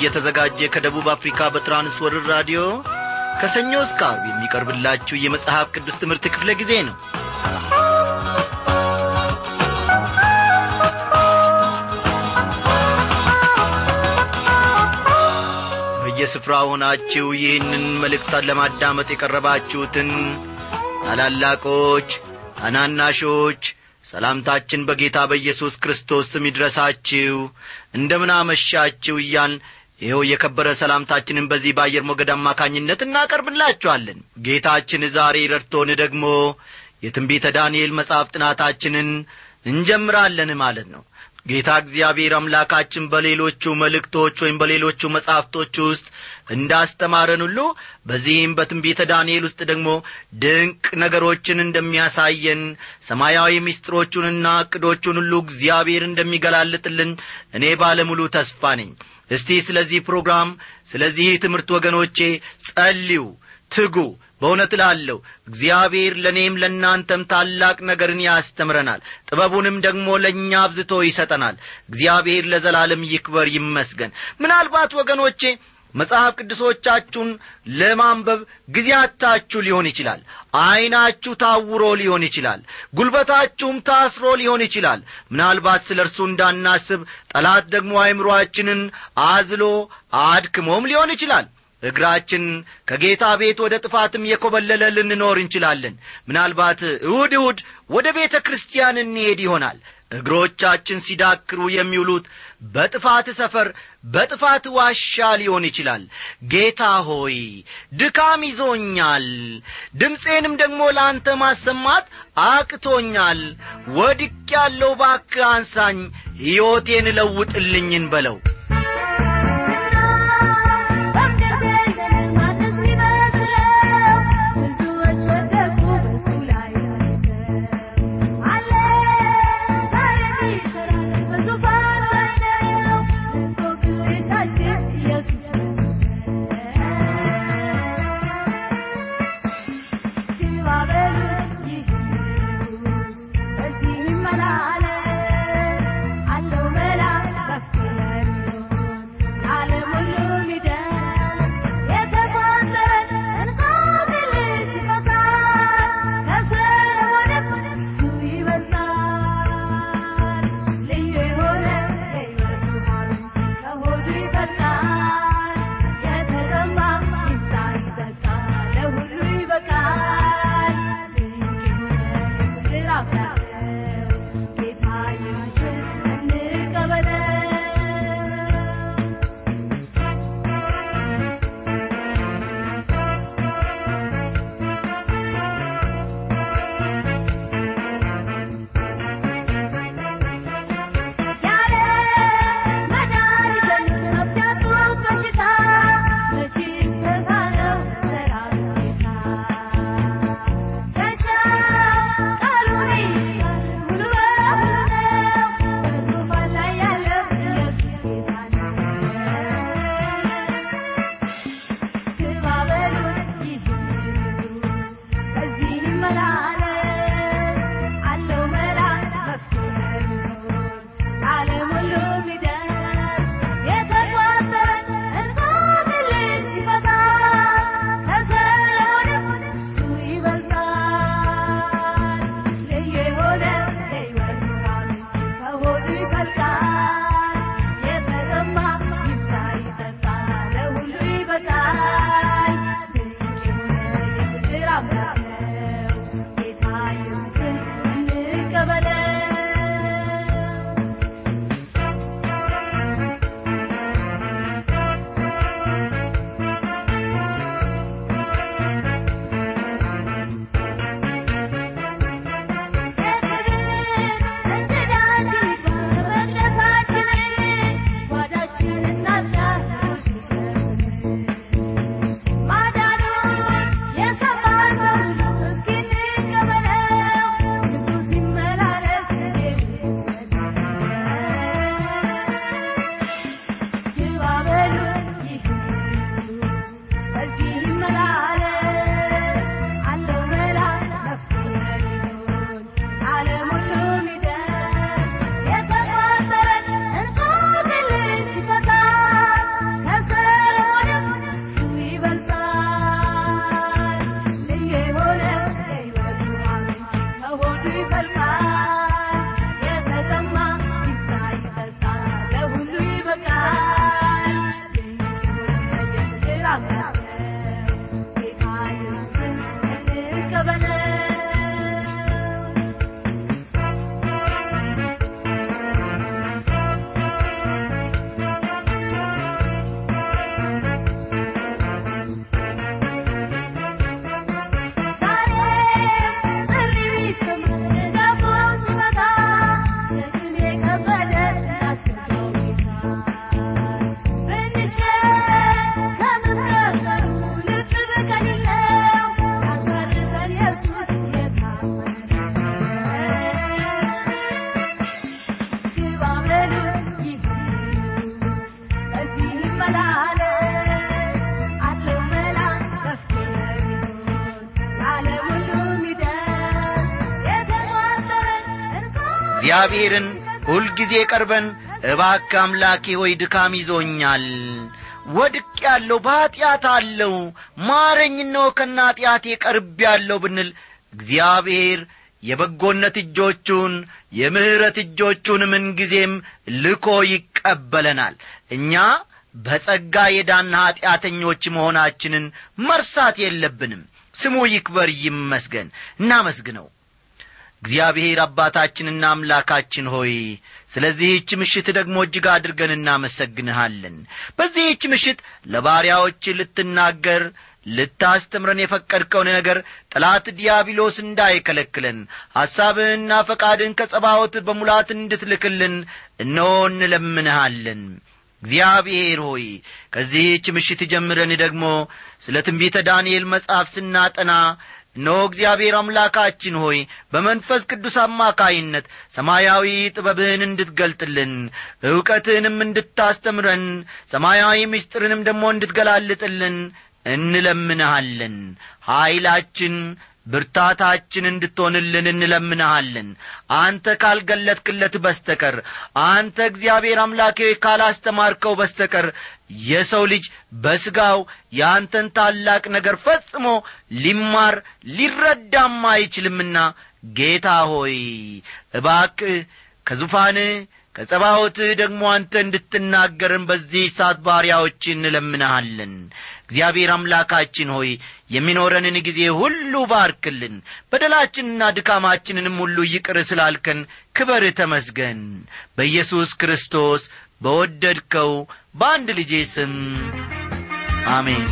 እየተዘጋጀ ከደቡብ አፍሪካ በትራንስወርር ራዲዮ ከሰኞ እስከ አርብ የሚቀርብላችሁ የመጽሐፍ ቅዱስ ትምህርት ክፍለ ጊዜ ነው። በየስፍራ ሆናችሁ ይህንን መልእክታን ለማዳመጥ የቀረባችሁትን ታላላቆች ታናናሾች ሰላምታችን በጌታ በኢየሱስ ክርስቶስ ስም ይድረሳችሁ። እንደምን አመሻችሁ እያል ይኸው የከበረ ሰላምታችንን በዚህ በአየር ሞገድ አማካኝነት እናቀርብላችኋለን። ጌታችን ዛሬ ረድቶን ደግሞ የትንቢተ ዳንኤል መጽሐፍ ጥናታችንን እንጀምራለን ማለት ነው ጌታ እግዚአብሔር አምላካችን በሌሎቹ መልእክቶች ወይም በሌሎቹ መጻሕፍቶች ውስጥ እንዳስተማረን ሁሉ በዚህም በትንቢተ ዳንኤል ውስጥ ደግሞ ድንቅ ነገሮችን እንደሚያሳየን ሰማያዊ ምስጢሮቹንና ዕቅዶቹን ሁሉ እግዚአብሔር እንደሚገላልጥልን እኔ ባለሙሉ ተስፋ ነኝ። እስቲ ስለዚህ ፕሮግራም ስለዚህ ትምህርት ወገኖቼ ጸልዩ ትጉ በእውነት እላለሁ እግዚአብሔር ለእኔም ለእናንተም ታላቅ ነገርን ያስተምረናል። ጥበቡንም ደግሞ ለእኛ አብዝቶ ይሰጠናል። እግዚአብሔር ለዘላለም ይክበር ይመስገን። ምናልባት ወገኖቼ መጽሐፍ ቅዱሶቻችሁን ለማንበብ ጊዜ አታችሁ ሊሆን ይችላል። ዐይናችሁ ታውሮ ሊሆን ይችላል። ጉልበታችሁም ታስሮ ሊሆን ይችላል። ምናልባት ስለ እርሱ እንዳናስብ ጠላት ደግሞ አእምሮአችንን አዝሎ አድክሞም ሊሆን ይችላል እግራችን ከጌታ ቤት ወደ ጥፋትም የኰበለለ ልንኖር እንችላለን። ምናልባት እሁድ እሁድ ወደ ቤተ ክርስቲያን እንሄድ ይሆናል። እግሮቻችን ሲዳክሩ የሚውሉት በጥፋት ሰፈር በጥፋት ዋሻ ሊሆን ይችላል። ጌታ ሆይ ድካም ይዞኛል ድምፄንም ደግሞ ለአንተ ማሰማት አቅቶኛል። ወድቅ ያለው ባክ አንሳኝ ሕይወቴን ለውጥልኝን በለው እግዚአብሔርን ሁልጊዜ ቀርበን እባክ አምላኬ ሆይ ድካም ይዞኛል። ወድቅ ያለው በኀጢአት አለው። ማረኝ ነው ቀርብ ያለው ብንል እግዚአብሔር የበጎነት እጆቹን የምሕረት እጆቹን ምንጊዜም ልኮ ይቀበለናል። እኛ በጸጋ የዳና ኀጢአተኞች መሆናችንን መርሳት የለብንም። ስሙ ይክበር ይመስገን። እናመስግነው እግዚአብሔር አባታችንና አምላካችን ሆይ ስለዚህች ምሽት ደግሞ እጅግ አድርገን እናመሰግንሃለን። በዚህች ምሽት ለባሪያዎች ልትናገር ልታስተምረን የፈቀድከውን ነገር ጠላት ዲያብሎስ እንዳይከለክለን ሐሳብህና ፈቃድህን ከጸባዖት በሙላት እንድትልክልን እነሆ እንለምንሃለን። እግዚአብሔር ሆይ ከዚህች ምሽት ጀምረን ደግሞ ስለ ትንቢተ ዳንኤል መጽሐፍ ስናጠና እነሆ እግዚአብሔር አምላካችን ሆይ በመንፈስ ቅዱስ አማካይነት ሰማያዊ ጥበብህን እንድትገልጥልን ዕውቀትህንም እንድታስተምረን ሰማያዊ ምስጢርንም ደግሞ እንድትገላልጥልን እንለምንሃለን። ኀይላችን ብርታታችን እንድትሆንልን እንለምንሃለን። አንተ ካልገለጥክለት በስተቀር አንተ እግዚአብሔር አምላኬ ካላስተማርከው በስተቀር የሰው ልጅ በሥጋው የአንተን ታላቅ ነገር ፈጽሞ ሊማር ሊረዳም አይችልምና ጌታ ሆይ እባክህ ከዙፋንህ ከጸባዖትህ ደግሞ አንተ እንድትናገርን በዚህ ሰዓት ባሪያዎች እንለምንሃለን። እግዚአብሔር አምላካችን ሆይ የሚኖረንን ጊዜ ሁሉ ባርክልን። በደላችንና ድካማችንንም ሁሉ ይቅር ስላልከን ክበር ተመስገን። በኢየሱስ ክርስቶስ በወደድከው በአንድ ልጄ ስም አሜን።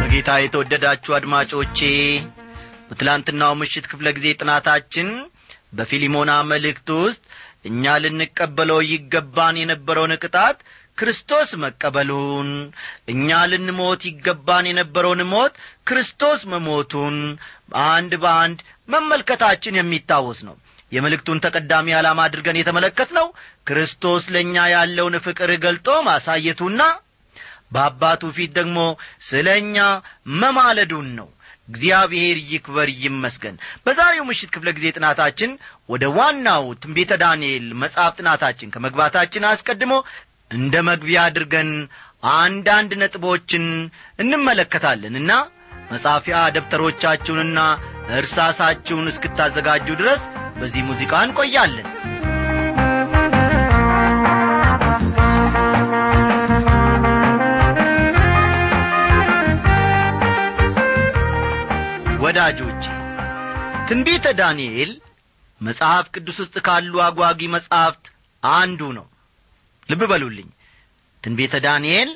በጌታ የተወደዳችሁ አድማጮቼ በትላንትናው ምሽት ክፍለ ጊዜ ጥናታችን በፊሊሞና መልእክት ውስጥ እኛ ልንቀበለው ይገባን የነበረውን ቅጣት ክርስቶስ መቀበሉን እኛ ልንሞት ይገባን የነበረውን ሞት ክርስቶስ መሞቱን አንድ በአንድ መመልከታችን የሚታወስ ነው። የመልእክቱን ተቀዳሚ ዓላማ አድርገን የተመለከት ነው ክርስቶስ ለእኛ ያለውን ፍቅር ገልጦ ማሳየቱና በአባቱ ፊት ደግሞ ስለ እኛ መማለዱን ነው እግዚአብሔር ይክበር ይመስገን። በዛሬው ምሽት ክፍለ ጊዜ ጥናታችን ወደ ዋናው ትንቤተ ዳንኤል መጽሐፍ ጥናታችን ከመግባታችን አስቀድሞ እንደ መግቢያ አድርገን አንዳንድ ነጥቦችን እንመለከታለንና መጻፊያ ደብተሮቻችሁንና እርሳሳችሁን እስክታዘጋጁ ድረስ በዚህ ሙዚቃ እንቆያለን ወዳጆቼ ትንቢተ ዳንኤል መጽሐፍ ቅዱስ ውስጥ ካሉ አጓጊ መጻሕፍት አንዱ ነው። ልብ በሉልኝ። ትንቢተ ዳንኤል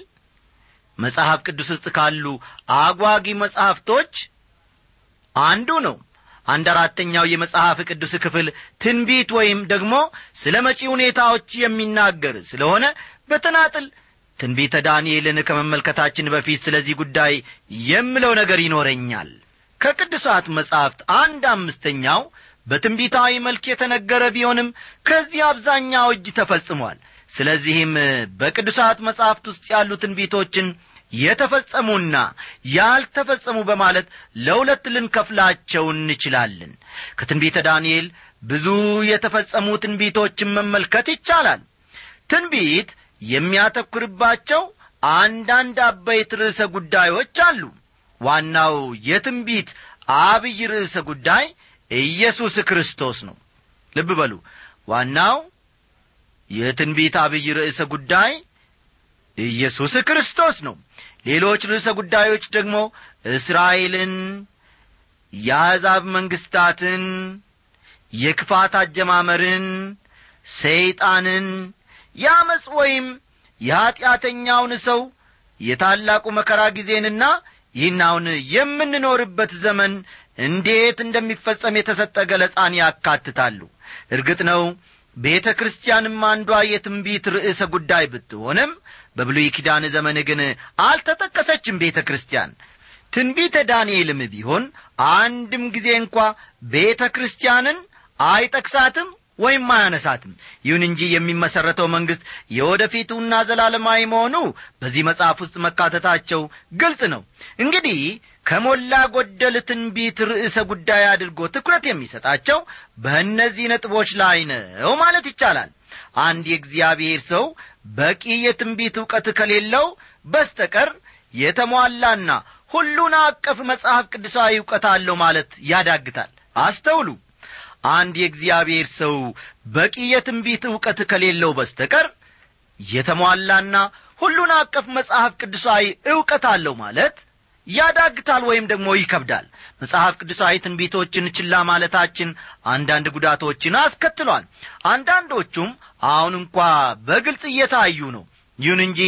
መጽሐፍ ቅዱስ ውስጥ ካሉ አጓጊ መጻሕፍቶች አንዱ ነው። አንድ አራተኛው የመጽሐፍ ቅዱስ ክፍል ትንቢት ወይም ደግሞ ስለ መጪ ሁኔታዎች የሚናገር ስለሆነ በተናጥል ትንቢተ ዳንኤልን ከመመልከታችን በፊት ስለዚህ ጉዳይ የምለው ነገር ይኖረኛል ከቅዱሳት መጻሕፍት አንድ አምስተኛው በትንቢታዊ መልክ የተነገረ ቢሆንም ከዚህ አብዛኛው እጅ ተፈጽሟል። ስለዚህም በቅዱሳት መጻሕፍት ውስጥ ያሉ ትንቢቶችን የተፈጸሙና ያልተፈጸሙ በማለት ለሁለት ልንከፍላቸው እንችላለን። ከትንቢተ ዳንኤል ብዙ የተፈጸሙ ትንቢቶችን መመልከት ይቻላል። ትንቢት የሚያተኩርባቸው አንዳንድ አበይት ርዕሰ ጉዳዮች አሉ ዋናው የትንቢት አብይ ርዕሰ ጉዳይ ኢየሱስ ክርስቶስ ነው። ልብ በሉ። ዋናው የትንቢት አብይ ርዕሰ ጉዳይ ኢየሱስ ክርስቶስ ነው። ሌሎች ርዕሰ ጉዳዮች ደግሞ እስራኤልን የአሕዛብ መንግሥታትን የክፋት አጀማመርን ሰይጣንን የአመፅ ወይም የኀጢአተኛውን ሰው የታላቁ መከራ ጊዜንና ይህን አሁን የምንኖርበት ዘመን እንዴት እንደሚፈጸም የተሰጠ ገለጻን ያካትታሉ። እርግጥ ነው ቤተ ክርስቲያንም አንዷ የትንቢት ርዕሰ ጉዳይ ብትሆንም በብሉይ ኪዳን ዘመን ግን አልተጠቀሰችም ቤተ ክርስቲያን። ትንቢተ ዳንኤልም ቢሆን አንድም ጊዜ እንኳ ቤተ ክርስቲያንን አይጠቅሳትም ወይም አያነሳትም። ይሁን እንጂ የሚመሠረተው መንግሥት የወደፊቱና ዘላለማዊ መሆኑ በዚህ መጽሐፍ ውስጥ መካተታቸው ግልጽ ነው። እንግዲህ ከሞላ ጎደል ትንቢት ርዕሰ ጉዳይ አድርጎ ትኩረት የሚሰጣቸው በእነዚህ ነጥቦች ላይ ነው ማለት ይቻላል። አንድ የእግዚአብሔር ሰው በቂ የትንቢት ዕውቀት ከሌለው በስተቀር የተሟላና ሁሉን አቀፍ መጽሐፍ ቅዱሳዊ ዕውቀት አለው ማለት ያዳግታል። አስተውሉ አንድ የእግዚአብሔር ሰው በቂ የትንቢት ዕውቀት ከሌለው በስተቀር የተሟላና ሁሉን አቀፍ መጽሐፍ ቅዱሳዊ ዕውቀት አለው ማለት ያዳግታል ወይም ደግሞ ይከብዳል። መጽሐፍ ቅዱሳዊ ትንቢቶችን ችላ ማለታችን አንዳንድ ጉዳቶችን አስከትሏል። አንዳንዶቹም አሁን እንኳ በግልጽ እየታዩ ነው ይሁን እንጂ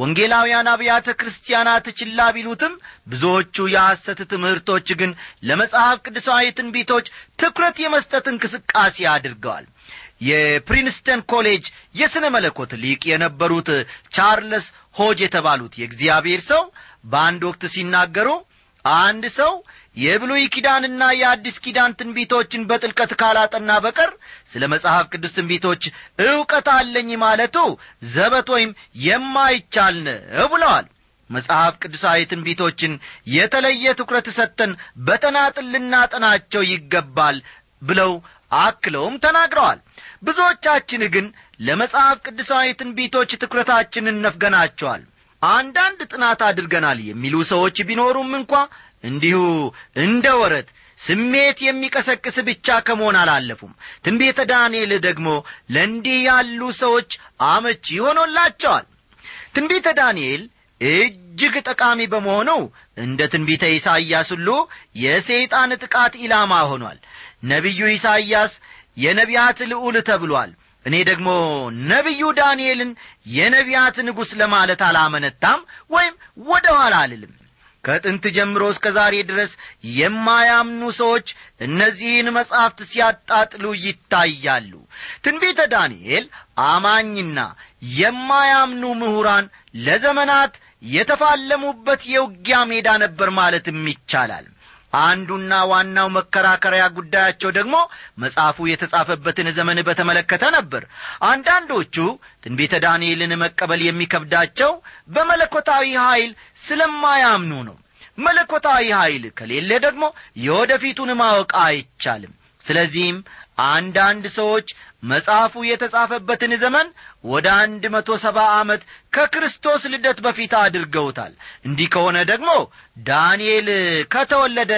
ወንጌላውያን አብያተ ክርስቲያናት ችላ ቢሉትም ብዙዎቹ የሐሰት ትምህርቶች ግን ለመጽሐፍ ቅዱሳዊ ትንቢቶች ትኩረት የመስጠት እንቅስቃሴ አድርገዋል። የፕሪንስተን ኮሌጅ የሥነ መለኮት ሊቅ የነበሩት ቻርለስ ሆጅ የተባሉት የእግዚአብሔር ሰው በአንድ ወቅት ሲናገሩ አንድ ሰው የብሉይ ኪዳንና የአዲስ ኪዳን ትንቢቶችን በጥልቀት ካላጠና በቀር ስለ መጽሐፍ ቅዱስ ትንቢቶች ዕውቀት አለኝ ማለቱ ዘበት ወይም የማይቻል ነው ብለዋል። መጽሐፍ ቅዱሳዊ ትንቢቶችን የተለየ ትኩረት ሰጥተን በተናጥል ልናጠናቸው ይገባል ብለው አክለውም ተናግረዋል። ብዙዎቻችን ግን ለመጽሐፍ ቅዱሳዊ ትንቢቶች ትኩረታችንን ነፍገናቸዋል። አንዳንድ ጥናት አድርገናል የሚሉ ሰዎች ቢኖሩም እንኳ እንዲሁ እንደ ወረት ስሜት የሚቀሰቅስ ብቻ ከመሆን አላለፉም። ትንቤተ ዳንኤል ደግሞ ለእንዲህ ያሉ ሰዎች አመቺ ሆኖላቸዋል። ትንቢተ ዳንኤል እጅግ ጠቃሚ በመሆኑ እንደ ትንቢተ ኢሳይያስ ሁሉ የሰይጣን ጥቃት ኢላማ ሆኗል። ነቢዩ ኢሳይያስ የነቢያት ልዑል ተብሏል። እኔ ደግሞ ነቢዩ ዳንኤልን የነቢያት ንጉሥ ለማለት አላመነታም ወይም ወደ ኋላ አልልም ከጥንት ጀምሮ እስከ ዛሬ ድረስ የማያምኑ ሰዎች እነዚህን መጻሕፍት ሲያጣጥሉ ይታያሉ። ትንቢተ ዳንኤል አማኝና የማያምኑ ምሁራን ለዘመናት የተፋለሙበት የውጊያ ሜዳ ነበር ማለትም ይቻላል አንዱና ዋናው መከራከሪያ ጉዳያቸው ደግሞ መጽሐፉ የተጻፈበትን ዘመን በተመለከተ ነበር። አንዳንዶቹ ትንቢተ ዳንኤልን መቀበል የሚከብዳቸው በመለኮታዊ ኀይል ስለማያምኑ ነው። መለኮታዊ ኀይል ከሌለ ደግሞ የወደፊቱን ማወቅ አይቻልም። ስለዚህም አንዳንድ ሰዎች መጽሐፉ የተጻፈበትን ዘመን ወደ አንድ መቶ ሰባ ዓመት ከክርስቶስ ልደት በፊት አድርገውታል። እንዲህ ከሆነ ደግሞ ዳንኤል ከተወለደ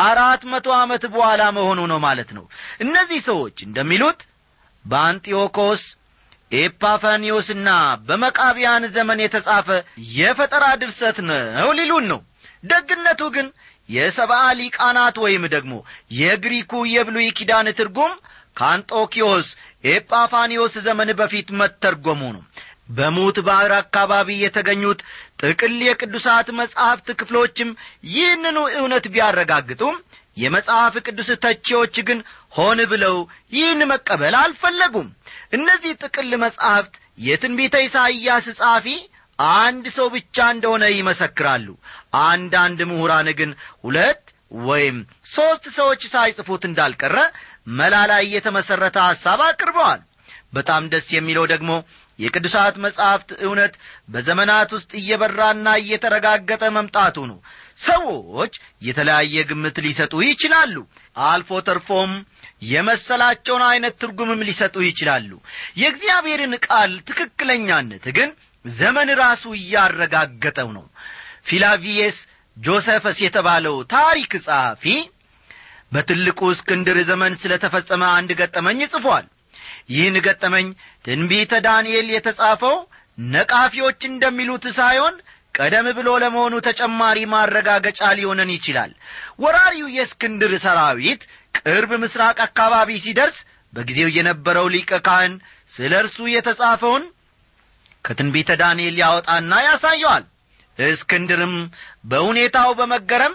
አራት መቶ ዓመት በኋላ መሆኑ ነው ማለት ነው። እነዚህ ሰዎች እንደሚሉት በአንጢዮኮስ ኤፓፋኒዮስና በመቃቢያን ዘመን የተጻፈ የፈጠራ ድርሰት ነው ሊሉን ነው። ደግነቱ ግን የሰብአ ሊቃናት ወይም ደግሞ የግሪኩ የብሉይ ኪዳን ትርጉም ከአንጦኪዮስ ኤጳፋኒዮስ ዘመን በፊት መተርጎሙ ነው። በሙት ባሕር አካባቢ የተገኙት ጥቅል የቅዱሳት መጻሕፍት ክፍሎችም ይህንኑ እውነት ቢያረጋግጡም የመጽሐፍ ቅዱስ ተቺዎች ግን ሆን ብለው ይህን መቀበል አልፈለጉም። እነዚህ ጥቅል መጻሕፍት የትንቢተ ኢሳይያስ ጻፊ አንድ ሰው ብቻ እንደሆነ ይመሰክራሉ። አንዳንድ ምሁራን ግን ሁለት ወይም ሦስት ሰዎች ሳይጽፉት እንዳልቀረ መላ ላይ የተመሠረተ ሐሳብ አቅርበዋል። በጣም ደስ የሚለው ደግሞ የቅዱሳት መጻሕፍት እውነት በዘመናት ውስጥ እየበራና እየተረጋገጠ መምጣቱ ነው። ሰዎች የተለያየ ግምት ሊሰጡ ይችላሉ። አልፎ ተርፎም የመሰላቸውን ዐይነት ትርጉምም ሊሰጡ ይችላሉ። የእግዚአብሔርን ቃል ትክክለኛነት ግን ዘመን ራሱ እያረጋገጠው ነው። ፍላቪየስ ጆሴፈስ የተባለው ታሪክ ጸሐፊ በትልቁ እስክንድር ዘመን ስለ ተፈጸመ አንድ ገጠመኝ ጽፏል። ይህን ገጠመኝ ትንቢተ ዳንኤል የተጻፈው ነቃፊዎች እንደሚሉት ሳይሆን ቀደም ብሎ ለመሆኑ ተጨማሪ ማረጋገጫ ሊሆነን ይችላል። ወራሪው የእስክንድር ሰራዊት ቅርብ ምስራቅ አካባቢ ሲደርስ በጊዜው የነበረው ሊቀ ካህን ስለ እርሱ የተጻፈውን ከትንቢተ ዳንኤል ያወጣና ያሳየዋል። እስክንድርም በሁኔታው በመገረም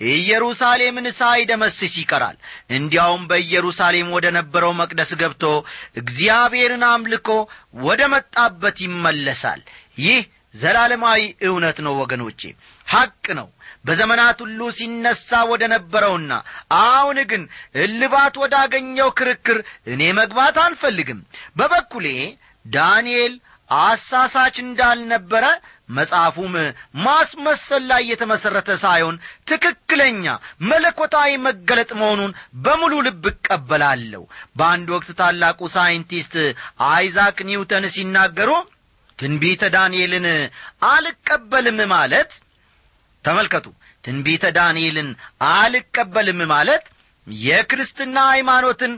ኢየሩሳሌምን ሳይደመስስ ይቀራል። እንዲያውም በኢየሩሳሌም ወደ ነበረው መቅደስ ገብቶ እግዚአብሔርን አምልኮ ወደ መጣበት ይመለሳል። ይህ ዘላለማዊ እውነት ነው ወገኖቼ ሐቅ ነው። በዘመናት ሁሉ ሲነሣ ወደ ነበረውና አሁን ግን እልባት ወዳገኘው ክርክር እኔ መግባት አልፈልግም። በበኩሌ ዳንኤል አሳሳች እንዳልነበረ መጽሐፉም ማስመሰል ላይ የተመሠረተ ሳይሆን ትክክለኛ መለኮታዊ መገለጥ መሆኑን በሙሉ ልብ እቀበላለሁ። በአንድ ወቅት ታላቁ ሳይንቲስት አይዛክ ኒውተን ሲናገሩ ትንቢተ ዳንኤልን አልቀበልም ማለት ተመልከቱ ትንቢተ ዳንኤልን አልቀበልም ማለት የክርስትና ሃይማኖትን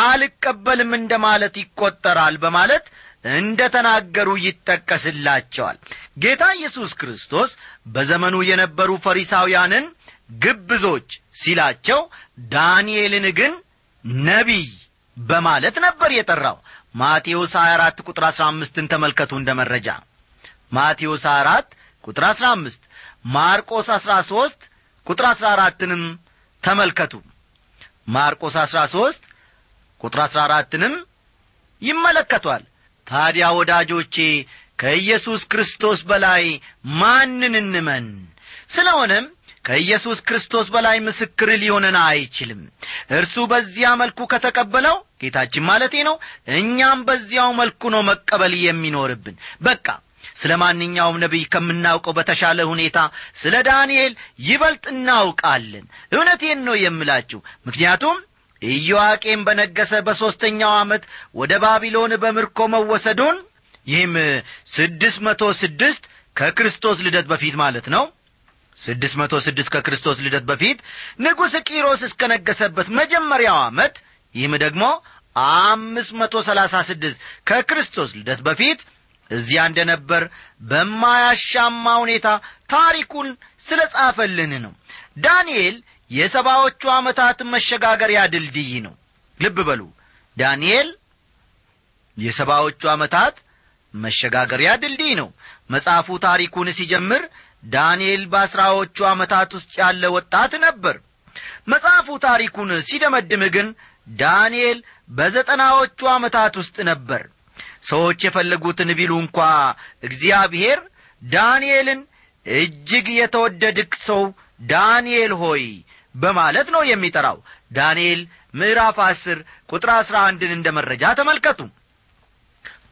አልቀበልም እንደ ማለት ይቈጠራል በማለት እንደ ተናገሩ ይጠቀስላቸዋል። ጌታ ኢየሱስ ክርስቶስ በዘመኑ የነበሩ ፈሪሳውያንን ግብዞች ሲላቸው ዳንኤልን ግን ነቢይ በማለት ነበር የጠራው። ማቴዎስ 24 ቁጥር 15ን ተመልከቱ እንደ መረጃ። ማቴዎስ 24 ቁጥር 15 ማርቆስ 13 ቁጥር 14ንም ተመልከቱ። ማርቆስ 13 ቁጥር 14ንም ይመለከቷል ታዲያ ወዳጆቼ ከኢየሱስ ክርስቶስ በላይ ማንን እንመን? ስለሆነም ከኢየሱስ ክርስቶስ በላይ ምስክር ሊሆነን አይችልም። እርሱ በዚያ መልኩ ከተቀበለው ጌታችን ማለቴ ነው እኛም በዚያው መልኩ ነው መቀበል የሚኖርብን። በቃ ስለ ማንኛውም ነቢይ ከምናውቀው በተሻለ ሁኔታ ስለ ዳንኤል ይበልጥ እናውቃለን። እውነቴን ነው የምላችሁ። ምክንያቱም ኢዮአቄም በነገሰ በሦስተኛው ዓመት ወደ ባቢሎን በምርኮ መወሰዱን ይህም ስድስት መቶ ስድስት ከክርስቶስ ልደት በፊት ማለት ነው። ስድስት መቶ ስድስት ከክርስቶስ ልደት በፊት ንጉሥ ቂሮስ እስከ ነገሰበት መጀመሪያው ዓመት ይህም ደግሞ አምስት መቶ ሰላሳ ስድስት ከክርስቶስ ልደት በፊት እዚያ እንደ ነበር በማያሻማ ሁኔታ ታሪኩን ስለ ጻፈልን ነው። ዳንኤል የሰባዎቹ ዓመታት መሸጋገሪያ ድልድይ ነው። ልብ በሉ። ዳንኤል የሰባዎቹ ዓመታት መሸጋገሪያ ድልድይ ነው። መጽሐፉ ታሪኩን ሲጀምር ዳንኤል በአስራዎቹ ዓመታት ውስጥ ያለ ወጣት ነበር። መጽሐፉ ታሪኩን ሲደመድም ግን ዳንኤል በዘጠናዎቹ ዓመታት ውስጥ ነበር። ሰዎች የፈለጉትን ቢሉ እንኳ እግዚአብሔር ዳንኤልን እጅግ የተወደድክ ሰው ዳንኤል ሆይ በማለት ነው የሚጠራው። ዳንኤል ምዕራፍ አስር ቁጥር አሥራ አንድን እንደ መረጃ ተመልከቱ።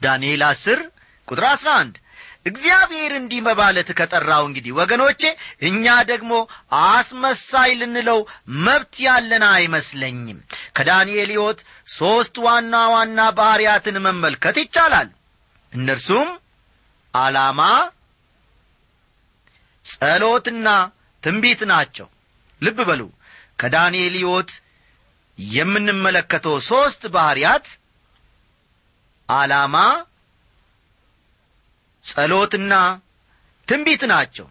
ዳንኤል አስር ቁጥር አሥራ አንድ እግዚአብሔር እንዲህ በማለት ከጠራው እንግዲህ ወገኖቼ እኛ ደግሞ አስመሳይ ልንለው መብት ያለን አይመስለኝም። ከዳንኤል ሕይወት ሦስት ዋና ዋና ባሕርያትን መመልከት ይቻላል። እነርሱም ዓላማ ጸሎትና ትንቢት ናቸው ልብ በሉ። ከዳንኤል ሕይወት የምንመለከተው ሦስት ባሕርያት ዓላማ ጸሎትና ትንቢት ናቸው።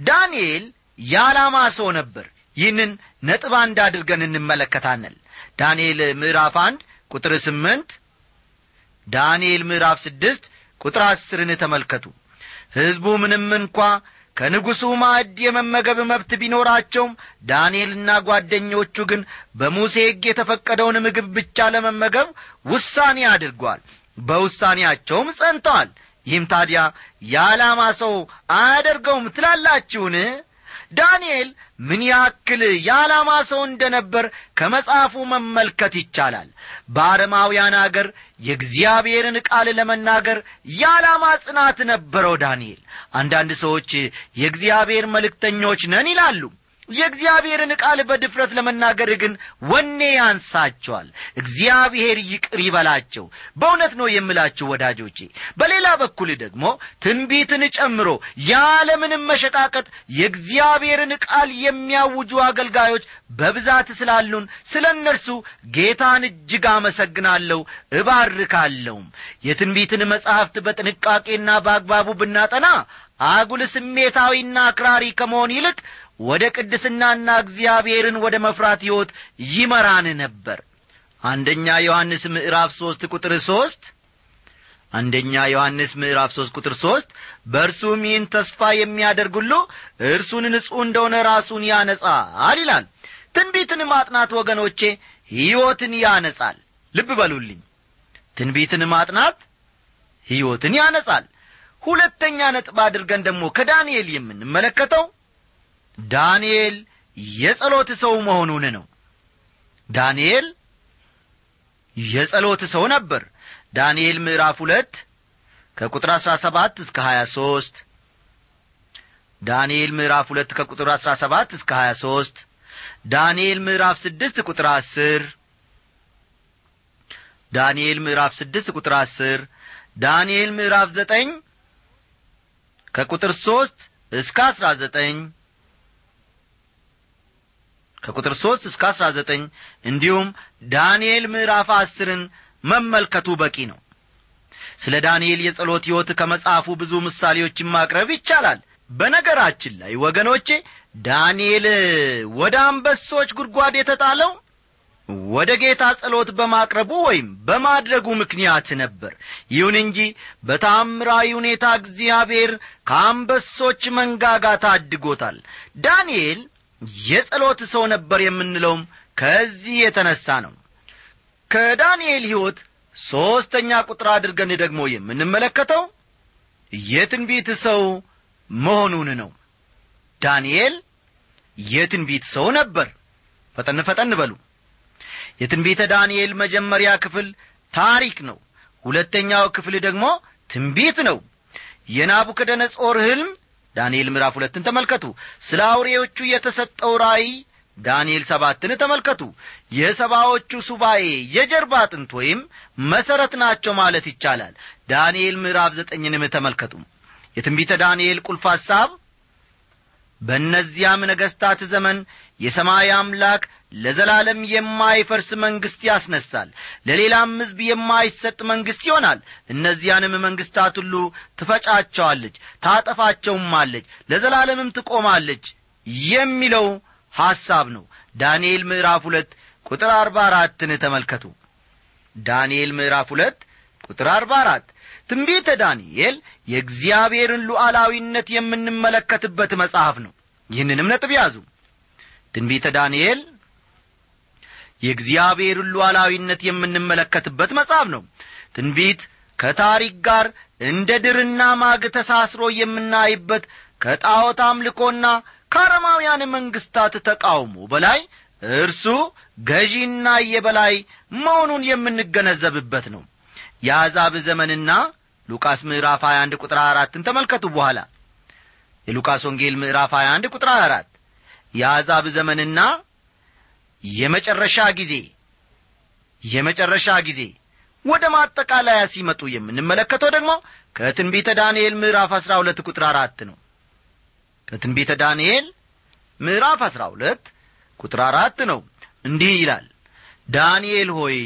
ዳንኤል የዓላማ ሰው ነበር። ይህንን ነጥብ አንድ አድርገን እንመለከታለን። ዳንኤል ምዕራፍ አንድ ቁጥር ስምንት ዳንኤል ምዕራፍ ስድስት ቁጥር አስርን ተመልከቱ። ሕዝቡ ምንም እንኳ ከንጉሡ ማዕድ የመመገብ መብት ቢኖራቸውም ዳንኤልና ጓደኞቹ ግን በሙሴ ሕግ የተፈቀደውን ምግብ ብቻ ለመመገብ ውሳኔ አድርጓል። በውሳኔያቸውም ጸንተዋል። ይህም ታዲያ የዓላማ ሰው አያደርገውም ትላላችሁን? ዳንኤል ምን ያክል የዓላማ ሰው እንደ ነበር ከመጽሐፉ መመልከት ይቻላል። በአረማውያን አገር የእግዚአብሔርን ቃል ለመናገር የዓላማ ጽናት ነበረው ዳንኤል አንዳንድ ሰዎች የእግዚአብሔር መልእክተኞች ነን ይላሉ የእግዚአብሔርን ቃል በድፍረት ለመናገር ግን ወኔ ያንሳቸዋል። እግዚአብሔር ይቅር ይበላቸው። በእውነት ነው የምላችሁ ወዳጆቼ። በሌላ በኩል ደግሞ ትንቢትን ጨምሮ ያለምንም መሸቃቀጥ የእግዚአብሔርን ቃል የሚያውጁ አገልጋዮች በብዛት ስላሉን ስለ እነርሱ ጌታን እጅግ አመሰግናለሁ እባርካለሁም። የትንቢትን መጻሕፍት በጥንቃቄና በአግባቡ ብናጠና አጉል ስሜታዊና አክራሪ ከመሆን ይልቅ ወደ ቅድስናና እግዚአብሔርን ወደ መፍራት ሕይወት ይመራን ነበር። አንደኛ ዮሐንስ ምዕራፍ ሦስት ቁጥር ሦስት አንደኛ ዮሐንስ ምዕራፍ ሦስት ቁጥር ሦስት በእርሱም ይህን ተስፋ የሚያደርግ ሁሉ እርሱን ንጹሕ እንደሆነ ራሱን ያነጻል ይላል። ትንቢትን ማጥናት ወገኖቼ ሕይወትን ያነጻል። ልብ በሉልኝ። ትንቢትን ማጥናት ሕይወትን ያነጻል። ሁለተኛ ነጥብ አድርገን ደግሞ ከዳንኤል የምንመለከተው ዳንኤል የጸሎት ሰው መሆኑን ነው። ዳንኤል የጸሎት ሰው ነበር። ዳንኤል ምዕራፍ ሁለት ከቁጥር አሥራ ሰባት እስከ ሀያ ሦስት ዳንኤል ምዕራፍ ሁለት ከቁጥር አሥራ ሰባት እስከ ሀያ ሦስት ዳንኤል ምዕራፍ ስድስት ቁጥር አስር። ዳንኤል ምዕራፍ ስድስት ቁጥር አስር። ዳንኤል ምዕራፍ ዘጠኝ ከቁጥር ሦስት እስከ አሥራ ዘጠኝ ከቁጥር ሦስት እስከ አሥራ ዘጠኝ እንዲሁም ዳንኤል ምዕራፍ አስርን መመልከቱ በቂ ነው። ስለ ዳንኤል የጸሎት ሕይወት ከመጽሐፉ ብዙ ምሳሌዎችን ማቅረብ ይቻላል። በነገራችን ላይ ወገኖቼ ዳንኤል ወደ አንበሶች ጉድጓድ የተጣለው ወደ ጌታ ጸሎት በማቅረቡ ወይም በማድረጉ ምክንያት ነበር። ይሁን እንጂ በታምራዊ ሁኔታ እግዚአብሔር ከአንበሶች መንጋጋ ታድጎታል። ዳንኤል የጸሎት ሰው ነበር የምንለውም ከዚህ የተነሣ ነው። ከዳንኤል ሕይወት ሦስተኛ ቁጥር አድርገን ደግሞ የምንመለከተው የትንቢት ሰው መሆኑን ነው። ዳንኤል የትንቢት ሰው ነበር። ፈጠን ፈጠን በሉ። የትንቢተ ዳንኤል መጀመሪያ ክፍል ታሪክ ነው። ሁለተኛው ክፍል ደግሞ ትንቢት ነው። የናቡከደነጾር ሕልም ዳንኤል ምዕራፍ ሁለትን ተመልከቱ። ስለ አውሬዎቹ የተሰጠው ራእይ ዳንኤል ሰባትን ተመልከቱ። የሰባዎቹ ሱባኤ የጀርባ አጥንት ወይም መሠረት ናቸው ማለት ይቻላል። ዳንኤል ምዕራፍ ዘጠኝንም ተመልከቱ። የትንቢተ ዳንኤል ቁልፍ ሐሳብ በእነዚያም ነገሥታት ዘመን የሰማይ አምላክ ለዘላለም የማይፈርስ መንግሥት ያስነሳል። ለሌላም ሕዝብ የማይሰጥ መንግሥት ይሆናል። እነዚያንም መንግሥታት ሁሉ ትፈጫቸዋለች ታጠፋቸውማለች ለዘላለምም ትቆማለች የሚለው ሐሳብ ነው። ዳንኤል ምዕራፍ ሁለት ቁጥር አርባ አራትን ተመልከቱ። ዳንኤል ምዕራፍ ሁለት ቁጥር አርባ አራት ትንቢተ ዳንኤል የእግዚአብሔርን ሉዓላዊነት የምንመለከትበት መጽሐፍ ነው። ይህንንም ነጥብ ያዙ። ትንቢተ ዳንኤል የእግዚአብሔርን ሉዓላዊነት የምንመለከትበት መጽሐፍ ነው። ትንቢት ከታሪክ ጋር እንደ ድርና ማግ ተሳስሮ የምናይበት ከጣዖት አምልኮና ከአረማውያን መንግሥታት ተቃውሞ በላይ እርሱ ገዢና የበላይ መሆኑን የምንገነዘብበት ነው። የአሕዛብ ዘመንና ሉቃስ ምዕራፍ 21 ቁጥር 4ን ተመልከቱ በኋላ። የሉቃስ ወንጌል ምዕራፍ 21 ቁጥር 4 የአሕዛብ ዘመንና የመጨረሻ ጊዜ የመጨረሻ ጊዜ። ወደ ማጠቃለያ ሲመጡ የምንመለከተው ደግሞ ከትንቢተ ዳንኤል ምዕራፍ 12 ቁጥር 4 ነው። ከትንቢተ ዳንኤል ምዕራፍ 12 ቁጥር 4 ነው። እንዲህ ይላል ዳንኤል ሆይ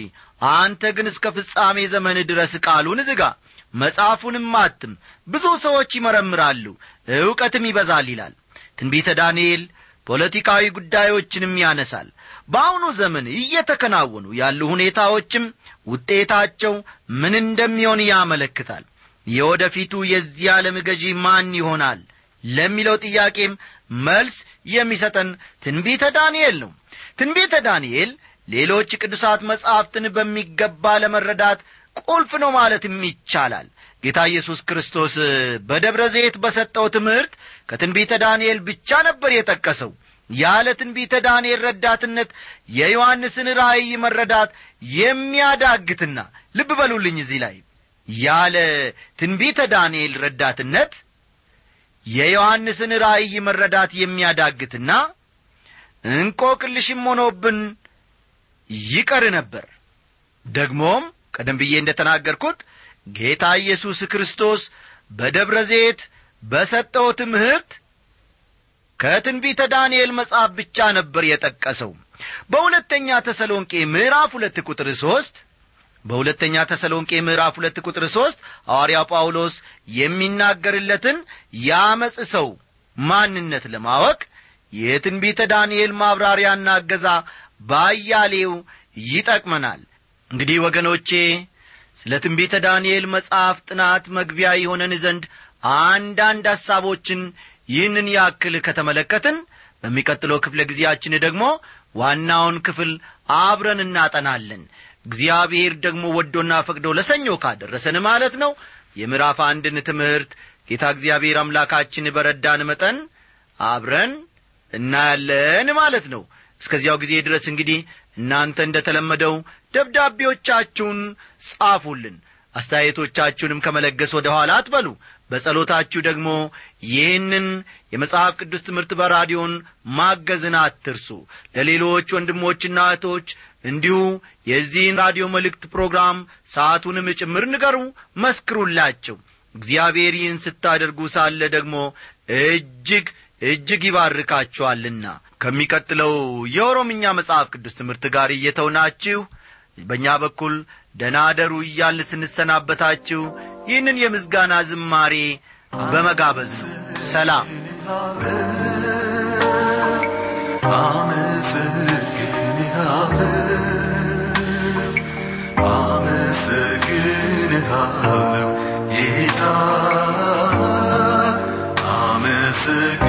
አንተ ግን እስከ ፍጻሜ ዘመን ድረስ ቃሉን ዝጋ መጽሐፉንም አትም ብዙ ሰዎች ይመረምራሉ ዕውቀትም ይበዛል ይላል። ትንቢተ ዳንኤል ፖለቲካዊ ጉዳዮችንም ያነሳል በአሁኑ ዘመን እየተከናወኑ ያሉ ሁኔታዎችም ውጤታቸው ምን እንደሚሆን ያመለክታል። የወደፊቱ የዚህ ዓለም ገዢ ማን ይሆናል ለሚለው ጥያቄም መልስ የሚሰጠን ትንቢተ ዳንኤል ነው። ትንቢተ ዳንኤል ሌሎች ቅዱሳት መጻሕፍትን በሚገባ ለመረዳት ቁልፍ ነው ማለትም ይቻላል። ጌታ ኢየሱስ ክርስቶስ በደብረ ዘይት በሰጠው ትምህርት ከትንቢተ ዳንኤል ብቻ ነበር የጠቀሰው ያለ ትንቢተ ዳንኤል ረዳትነት የዮሐንስን ራእይ መረዳት የሚያዳግትና ልብ በሉልኝ እዚህ ላይ ያለ ትንቢተ ዳንኤል ረዳትነት የዮሐንስን ራእይ መረዳት የሚያዳግትና እንቆቅልሽም ሆኖብን ይቀር ነበር። ደግሞም ቀደም ብዬ እንደ ተናገርኩት ጌታ ኢየሱስ ክርስቶስ በደብረ ዘይት በሰጠው ትምህርት ከትንቢተ ዳንኤል መጽሐፍ ብቻ ነበር የጠቀሰው። በሁለተኛ ተሰሎንቄ ምዕራፍ ሁለት ቁጥር ሦስት በሁለተኛ ተሰሎንቄ ምዕራፍ ሁለት ቁጥር ሦስት ሐዋርያው ጳውሎስ የሚናገርለትን የአመፅ ሰው ማንነት ለማወቅ የትንቢተ ዳንኤል ማብራሪያና እገዛ ባያሌው ይጠቅመናል። እንግዲህ ወገኖቼ ስለ ትንቢተ ዳንኤል መጽሐፍ ጥናት መግቢያ የሆነን ዘንድ አንዳንድ ሐሳቦችን ይህንን ያክል ከተመለከትን በሚቀጥለው ክፍለ ጊዜያችን ደግሞ ዋናውን ክፍል አብረን እናጠናለን። እግዚአብሔር ደግሞ ወዶና ፈቅዶ ለሰኞ ካደረሰን ማለት ነው። የምዕራፍ አንድን ትምህርት ጌታ እግዚአብሔር አምላካችን በረዳን መጠን አብረን እናያለን ማለት ነው። እስከዚያው ጊዜ ድረስ እንግዲህ እናንተ እንደ ተለመደው ደብዳቤዎቻችሁን ጻፉልን። አስተያየቶቻችሁንም ከመለገስ ወደ ኋላ አትበሉ በጸሎታችሁ ደግሞ ይህንን የመጽሐፍ ቅዱስ ትምህርት በራዲዮን ማገዝን አትርሱ። ለሌሎች ወንድሞችና እህቶች እንዲሁ የዚህን ራዲዮ መልእክት ፕሮግራም ሰዓቱንም ጭምር ንገሩ መስክሩላቸው። እግዚአብሔር ይህን ስታደርጉ ሳለ ደግሞ እጅግ እጅግ ይባርካችኋልና። ከሚቀጥለው የኦሮምኛ መጽሐፍ ቅዱስ ትምህርት ጋር እየተውናችሁ በእኛ በኩል ደህና አደሩ እያልን ስንሰናበታችሁ ይህንን የምስጋና ዝማሬ በመጋበዝ ነው ሰላም። አመሰግንሃለሁ ጌታ አመሰግ